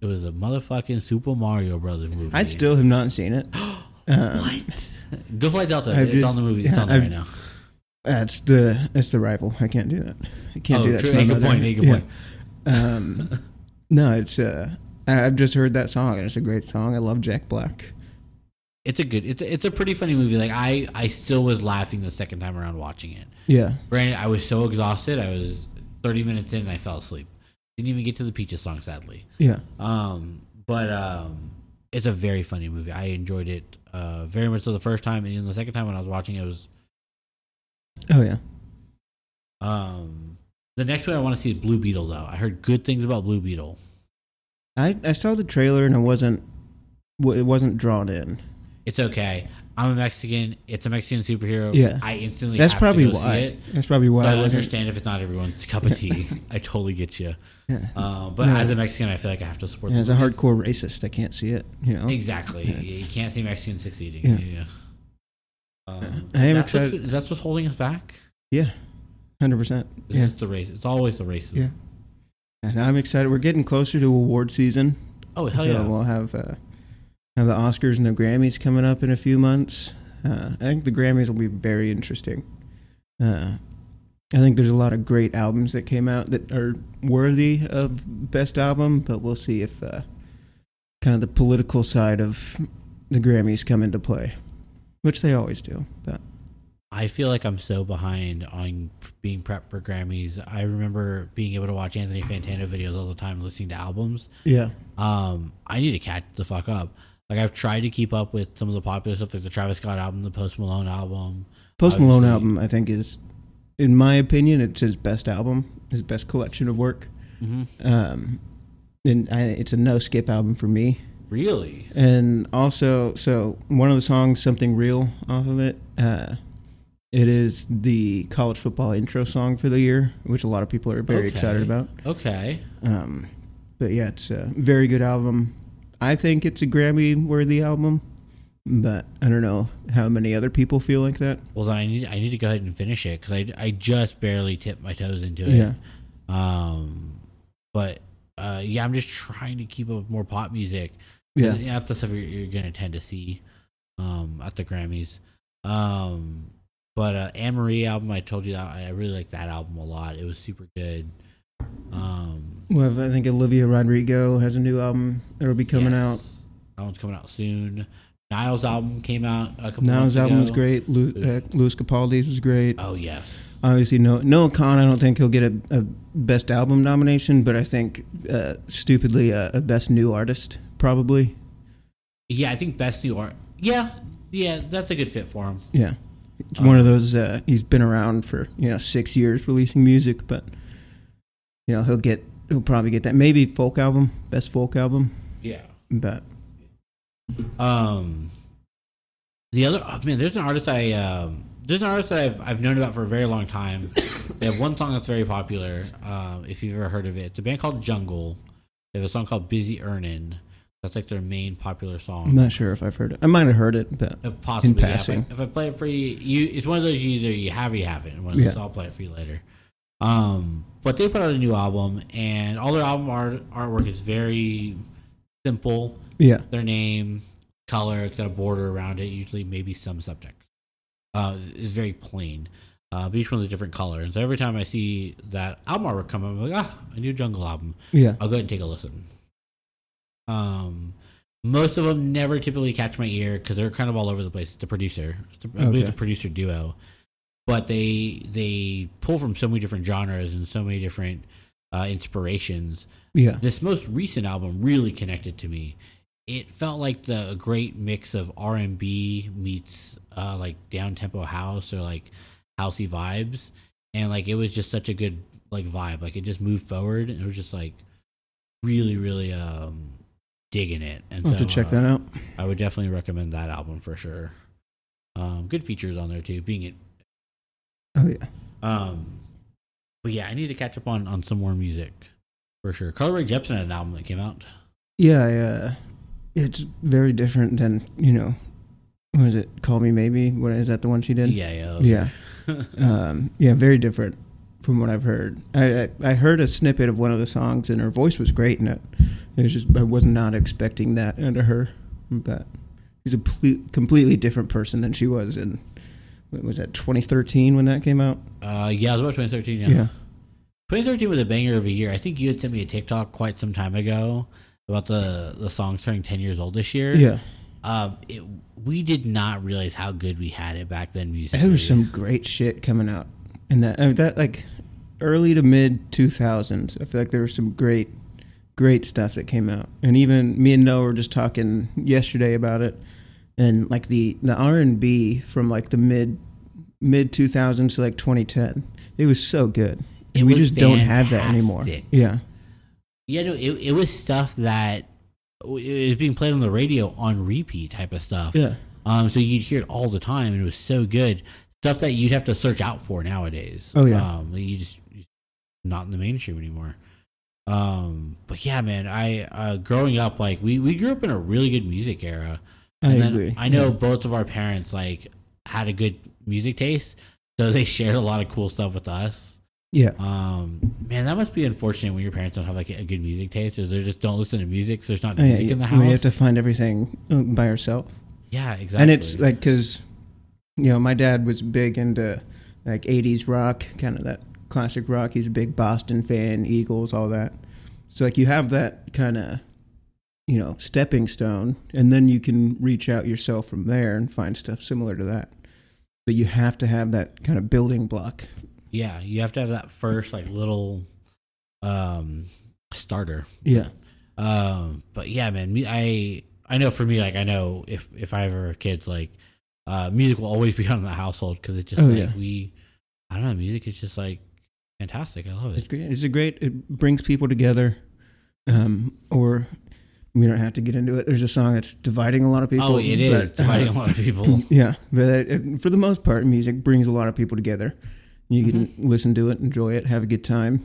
It was a motherfucking Super Mario Brothers movie. I still have not seen it. Um, what? Go Flight Delta. I've it's just- on the movie. It's yeah, on there I've- right now. That's the that's the rival. I can't do that. I can't oh, do that. true. To Hey, good point. Hey, good Yeah. point. Um, no, it's uh, I- I've just heard that song, and it's a great song. I love Jack Black. It's a good. It's a, it's a pretty funny movie. Like I I still was laughing the second time around watching it. Yeah, Granted, I was so exhausted. I was 30 minutes in and I fell asleep. Didn't even get to the Peaches song, sadly. yeah, Um, but um, it's a very funny movie. I enjoyed it uh, very much so the first time, and then the second time when I was watching it, it was oh yeah. um, the next one I want to see is Blue Beetle. Though I heard good things about Blue Beetle. I I saw the trailer and I wasn't it wasn't drawn in. It's okay. I'm a Mexican. It's a Mexican superhero. Yeah. I instantly. That's probably why. See it. That's probably why I I understand if it's not everyone's cup of tea. I totally get you. Yeah. Uh, but No. as a Mexican, I feel like I have to support. Yeah, as a hardcore racist, I can't see it. You know, Exactly. You can't see Mexicans succeeding. Yeah. Yeah. Um, I am that's what's- excited- Is that what's holding us back? yeah, hundred percent. Yeah, It's the race. It's always the racism. Yeah. and I'm excited. We're getting closer to award season. Oh hell so yeah! we'll have uh, have the Oscars and the Grammys coming up in a few months. Uh, I think the Grammys will be very interesting. Uh, I think there's a lot of great albums that came out that are worthy of best album, but we'll see if uh, kind of the political side of the Grammys come into play, which they always do. But I feel like I'm so behind on being prepped for Grammys. I remember being able to watch Anthony Fantano videos all the time, listening to albums. yeah, Um, I need to catch the fuck up. Like I've tried to keep up with some of the popular stuff, like the Travis Scott album, the Post Malone album. Post Malone Obviously- album I think is, in my opinion, it's his best album, his best collection of work. hmm Um, and I, it's a no skip album for me. Really? And also, so one of the songs, "Something Real," off of it, uh, it is the college football intro song for the year, which a lot of people are very Okay. excited about. Okay. Um, but yeah, it's a very good album. I think it's a Grammy worthy album, but I don't know how many other people feel like that. Well, then I need I need to go ahead and finish it because I, I just barely tipped my toes into it. Yeah. Um, but uh, yeah, I'm just trying to keep up with more pop music. Yeah. yeah, that's the stuff you're, you're gonna tend to see, um, at the Grammys. Um, but uh, Anne Marie album, I told you that I really like that album a lot. It was super good. Um, Well, I think Olivia Rodrigo has a new album that'll be coming out. yes, That one's coming out soon. Niall's album came out a couple. Months album was great. Lu- uh, Lewis Capaldi's was great. Oh yes, Obviously, no Noah Kahan. I don't think he'll get a, a best album nomination, but I think uh, stupidly a, a best new artist probably. yeah. I think best new art. Yeah, yeah, that's a good fit for him. Yeah, it's one of those. Uh, he's been around for you know six years releasing music, but you know he'll get he'll probably get that maybe folk album, best folk album. Yeah. But Um, the other oh, man, there's an artist I um, there's an artist that I've I've known about for a very long time. they have one song that's very popular. Um, if you've ever heard of it, it's a band called Jungle. They have a song called "Busy Earnin'." That's like their main popular song. I'm not sure if I've heard it. I might have heard it, but Uh, Possibly, in yeah. passing. If, I, if I play it for you, you, it's one of those you either you have or you haven't. One of those, Yeah. I'll play it for you later. Um, but they put out a new album, and all their album art artwork is very simple yeah, their name, color, it's got a border around it, usually maybe some subject. Uh, it's very plain. Uh, but each one's a different color. And so every time I see that album artwork come up, I'm like, ah, a new Jungle album. yeah, I'll go ahead and take a listen. Um, most of them never typically catch my ear because they're kind of all over the place. It's a producer, it's a, I believe it's a producer duo, but they they pull from so many different genres and so many different uh, inspirations yeah, this most recent album really connected to me. It felt like the a great mix of R and B meets uh, like down tempo house or like housey vibes, and like it was just such a good like vibe. Like it just moved forward, and it was just like really, really um digging it. And I'll have so, to check uh, that out. I would definitely recommend that album for sure. Um, good features on there too. Being it, Oh yeah, um, but yeah, I need to catch up on on some more music for sure. Carly Rae Jepsen had an album that came out. yeah, yeah. It's very different than you know. Was it? Call me maybe. What is that? The one she did? Yeah, yeah, Yeah. um, yeah, very different from what I've heard. I, I I heard a snippet of one of the songs, and her voice was great in it. It was just I was not expecting that out of her, but she's a ple- completely different person than she was in. What was that? 2013 when that came out. Uh, yeah, it was about 2013. Yeah. Yeah, 2013 was a banger of a year. I think you had sent me a TikTok quite some time ago about the the song turning 10 years old this year. yeah. Um, it, we did not realize how good we had it back then. Musically. There was some great shit coming out in that. I mean, that like early to mid 2000s. I feel like there was some great, great stuff that came out. And even me and Noah were just talking yesterday about it. And like the the R and B from like the mid mid 2000s to like 2010, it was so good. It And we just don't have that anymore. Yeah, Yeah, no, it it was stuff that it was being played on the radio on repeat type of stuff. yeah, Um, so you'd hear it all the time, and it was so good. Stuff that you'd have to search out for nowadays. Oh, yeah. um, you just not in the mainstream anymore. Um, but yeah, man, I uh, growing up, like we we grew up in a really good music era. I And then agree. I know Yeah. both of our parents like had a good music taste, so they shared a lot of cool stuff with us. Yeah, Um, man, that must be unfortunate when your parents don't have like a good music taste, or they just don't listen to music. So there's not Oh, yeah, music in the I house. mean, you have to find everything uh, by yourself. yeah, exactly. And it's like because you know my dad was big into like '80s rock, kind of that classic rock. He's a big Boston fan, Eagles, all that. So like you have that kind of you know stepping stone, and then you can reach out yourself from there and find stuff similar to that. But you have to have that kind of building block. yeah, you have to have that first like little um starter. Yeah, Um, but yeah, man, I I know for me, like I know if if I ever kids, like uh, music will always be on in the household because it's just Oh, like yeah. we, I don't know, music is just like fantastic. I love it it's it. great. It's a great. It brings people together. Um, or we don't have to get into it. There's a song that's dividing a lot of people. oh, it is but, dividing uh, a lot of people. Yeah, but it, it- for the most part, music brings a lot of people together. You can Mm-hmm. listen to it, enjoy it, have a good time.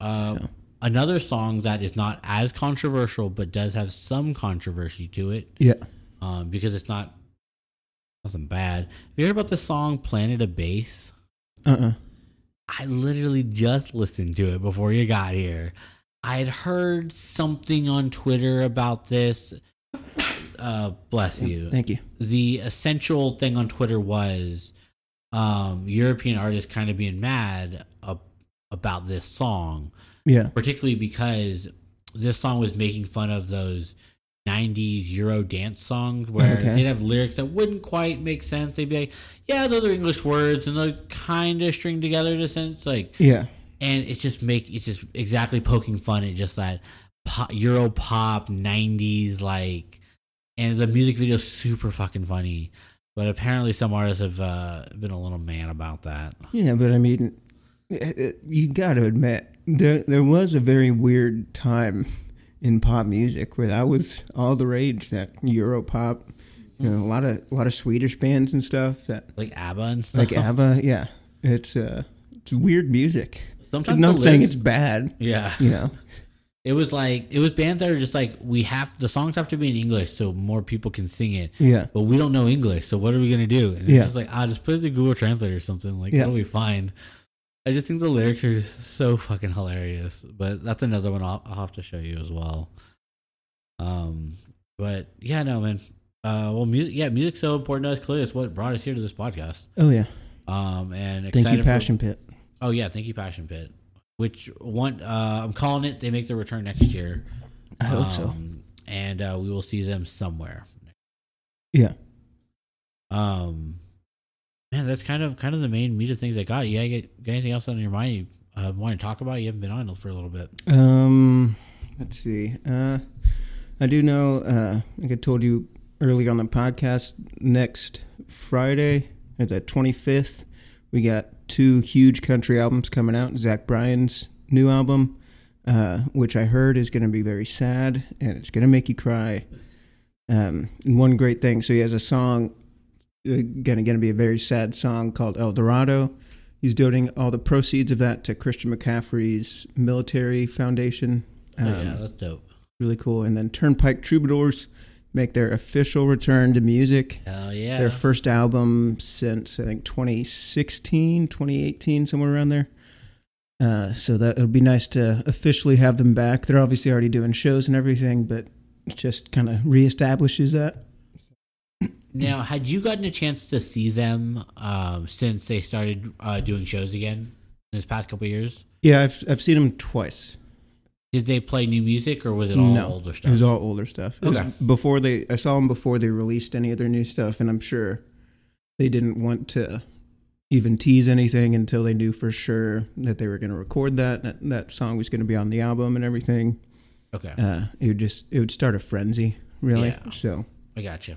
Uh, So. Another song that is not as controversial, but does have some controversy to it, Yeah, um, because it's not nothing bad. Have you heard about the song "Planet of Bass"? Uh uh I literally just listened to it before you got here. I had heard something on Twitter about this. Uh, bless you. Thank you. the essential thing on Twitter was um, European artists kind of being mad ab- about this song, Yeah. particularly because this song was making fun of those 90s Euro dance songs where Okay. they'd have lyrics that wouldn't quite make sense. They'd be like, yeah, those are English words and they're kind of string together in a sense. Like, Yeah. And it's just make it's just exactly poking fun at just that pop, Euro pop 90s like and the music video is super fucking funny but apparently some artists have uh, been a little mad about that Yeah, but I mean, it- it- you got to admit there there was a very weird time in pop music where that was all the rage. That Euro pop, you know, a lot of a lot of Swedish bands and stuff that like ABBA and stuff like ABBA. Yeah, it's uh, it's weird music. Sometimes I'm not saying it's bad. yeah You know, it was like it was bands that are just like we have the songs have to be in English so more people can sing it yeah, but we don't know English, so what are we gonna do? And it's Yeah. just like, ah, just put it in Google Translate or something. Like Yeah. it'll be fine. I just think the lyrics are so fucking hilarious. But that's another one I'll, I'll have to show you as well. Um, but yeah, no, man. Uh, well, music, yeah, music's so important to us. Clearly, it's what brought us here to this podcast. oh yeah. Um, and Thank you, for- Passion Pit. Oh yeah, thank you, Passion Pit. Which one? Uh, I'm calling it. They make their return next year. I hope so. Um, And uh, we will see them somewhere. Yeah. Um, man, that's kind of kind of the main meat of things I got. You get, got anything else on your mind you uh, want to talk about? You haven't been on for a little bit. Um, let's see. Uh, I do know. Uh, like I told you earlier on the podcast, next Friday at the 25th, we got two huge country albums coming out. Zach Bryan's new album, uh, which I heard is going to be very sad and it's going to make you cry. Um, and one great thing. So he has a song, uh, gonna gonna be a very sad song called El Dorado. He's donating all the proceeds of that to Christian McCaffrey's military foundation. Oh, Um, yeah, that's dope. Really cool. And then Turnpike Troubadours make their official return to music. Hell yeah. Their first album since I think 2016, 2018, somewhere around there. Uh, so that it'll be nice to officially have them back. They're obviously already doing shows and everything, but it just kind of reestablishes that. now, had you gotten a chance to see them um, since they started uh, doing shows again in this past couple of years? Yeah, I've I've seen them twice. Did they play new music or was it all no, older stuff? It was all older stuff. It Okay. before they, I saw them before they released any of their new stuff, and I'm sure they didn't want to even tease anything until they knew for sure that they were going to record that, that that song was going to be on the album and everything. okay, Uh, it would just it would start a frenzy, really. Yeah. So, I got you.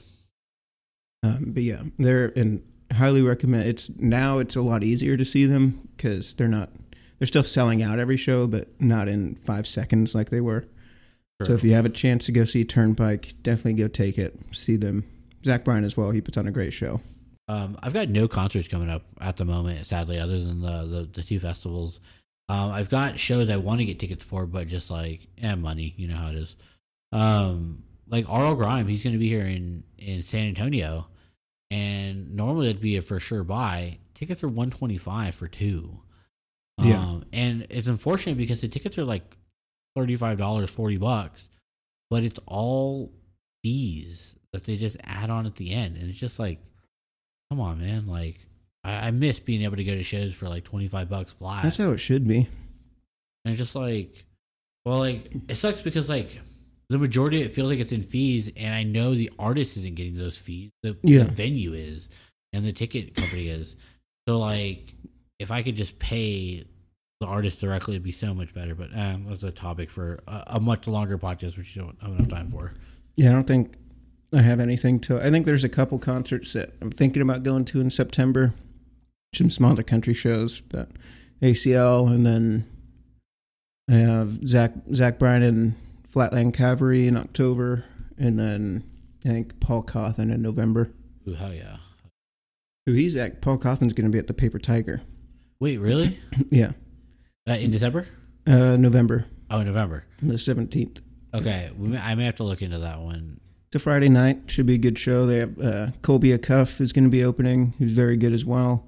um, but yeah, they're and highly recommend. It's now it's a lot easier to see them because they're not they're still selling out every show, but not in five seconds like they were. So if you have a chance to go see Turnpike, definitely go take it. See them. Zach Bryan as well. He puts on a great show. Um, I've got no concerts coming up at the moment, sadly, other than the the, the two festivals. Um, I've got shows I want to get tickets for, but just like eh, money, you know how it is. Um, like RL Grime, he's going to be here in in San Antonio, and normally that'd be a for sure buy. Tickets are one twenty five for two. Um, Yeah. and it's unfortunate because the tickets are like thirty five dollars, forty bucks, but it's all fees that they just add on at the end, and it's just like come on, man. Like, I, I miss being able to go to shows for like 25 bucks flat. That's how it should be. and it's just like, well, like, it sucks because, like, the majority of it feels like it's in fees, and I know the artist isn't getting those fees. The, Yeah. the venue is, and the ticket company is. So, like, if I could just pay the artist directly, it'd be so much better. But um, that's a topic for a, a much longer podcast, which you don't have enough time for. Yeah, I don't think I have anything to. I think there's a couple concerts that I'm thinking about going to in September. Some smaller country shows, but ACL, and then I have Zach Zach Bryan and Flatland Cavalry in October, and then I think Paul Cauthen in November. Ooh, hell yeah. Who he's at? Paul Cauthen's going to be at the Paper Tiger. Wait, really? yeah, uh, in December? uh, November Oh, November. the seventeenth. Okay, we may, I may have to look into that one. It's a Friday night. Should be a good show. They have uh, Colby Acuff is going to be opening, who's very good as well.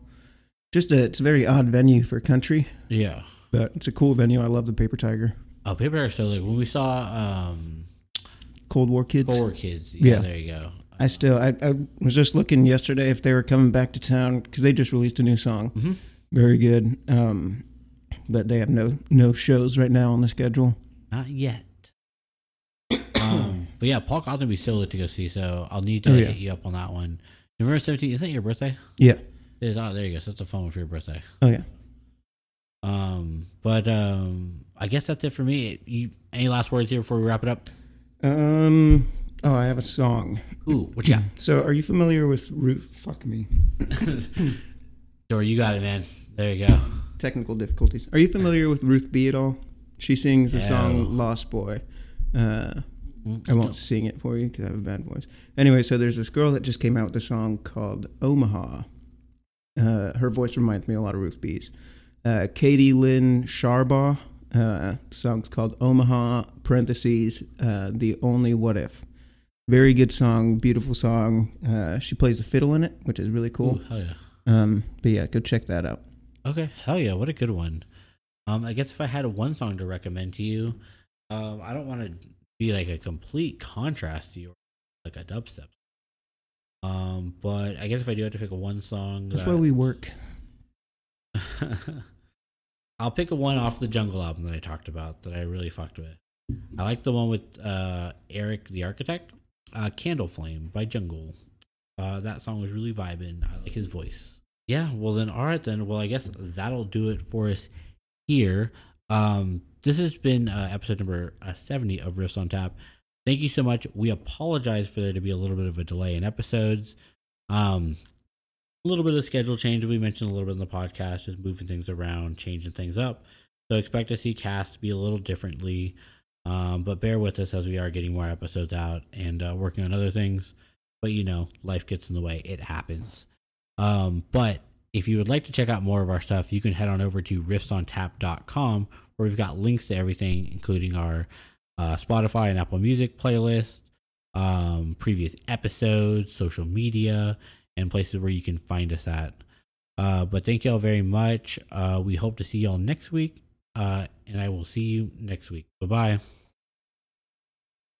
Just a, it's a very odd venue for country, Yeah. but it's a cool venue. I love the Paper Tiger. Oh, Paper Tiger. So like when we saw um, Cold War Kids. Four Kids. Yeah, Yeah. There you go. I still, I, I was just looking yesterday if they were coming back to town because they just released a new song. Mhm. Very good. Um, but they have no no shows right now on the schedule. Not yet. um, but yeah, Paul Cauthen be so lit to go see. So I'll need to Oh, yeah. hit you up on that one. November seventeenth. Is that your birthday? Yeah. It is. Oh, there you go. So it's a fun one for your birthday. Oh yeah. Um, but um, I guess that's it for me. You any last words here before we wrap it up? Um. Oh, I have a song. Ooh, what you got? So, are you familiar with Root? Fuck me. Dora, you got it, man. There you go. Technical difficulties. Are you familiar with Ruth B at all? She sings the No. song "Lost Boy." Uh, I won't sing it for you because I have a bad voice. Anyway, so there's this girl that just came out with a song called Omaha. Uh, her voice reminds me a lot of Ruth B's. Uh, Katie Lynn Sharbaugh. Uh, song's called Omaha. Parentheses. Uh, the only what if. Very good song, beautiful song. Uh, she plays the fiddle in it, which is really cool. Ooh, hell yeah. Um, but yeah, go check that out. Okay, hell yeah, what a good one. Um, I guess if I had one song to recommend to you, um, I don't want to be like a complete contrast to your like a dubstep. Um, but I guess if I do have to pick a one song, That's that- why we work. I'll pick a one off the Jungle album that I talked about that I really fucked with. I like the one with uh, Erick the Architect, uh, "Candle Flame" by Jungle. Uh, that song was really vibing. I like his voice. Yeah, well then, all right then. Well, I guess that'll do it for us here. Um, this has been uh, episode number uh, seventy of Riffs on Tap. Thank you so much. We apologize for there to be a little bit of a delay in episodes. Um, a little bit of schedule change we mentioned a little bit in the podcast, just moving things around, changing things up. So expect to see cast be a little differently. Um, but bear with us as we are getting more episodes out and uh, working on other things. But you know, life gets in the way. It happens. Um, but if you would like to check out more of our stuff, you can head on over to riffsontap.com where we've got links to everything, including our uh, Spotify and Apple Music playlist, um, previous episodes, social media, and places where you can find us at. Uh, but thank y'all very much. Uh, we hope to see y'all next week. Uh, and I will see you next week. Bye bye.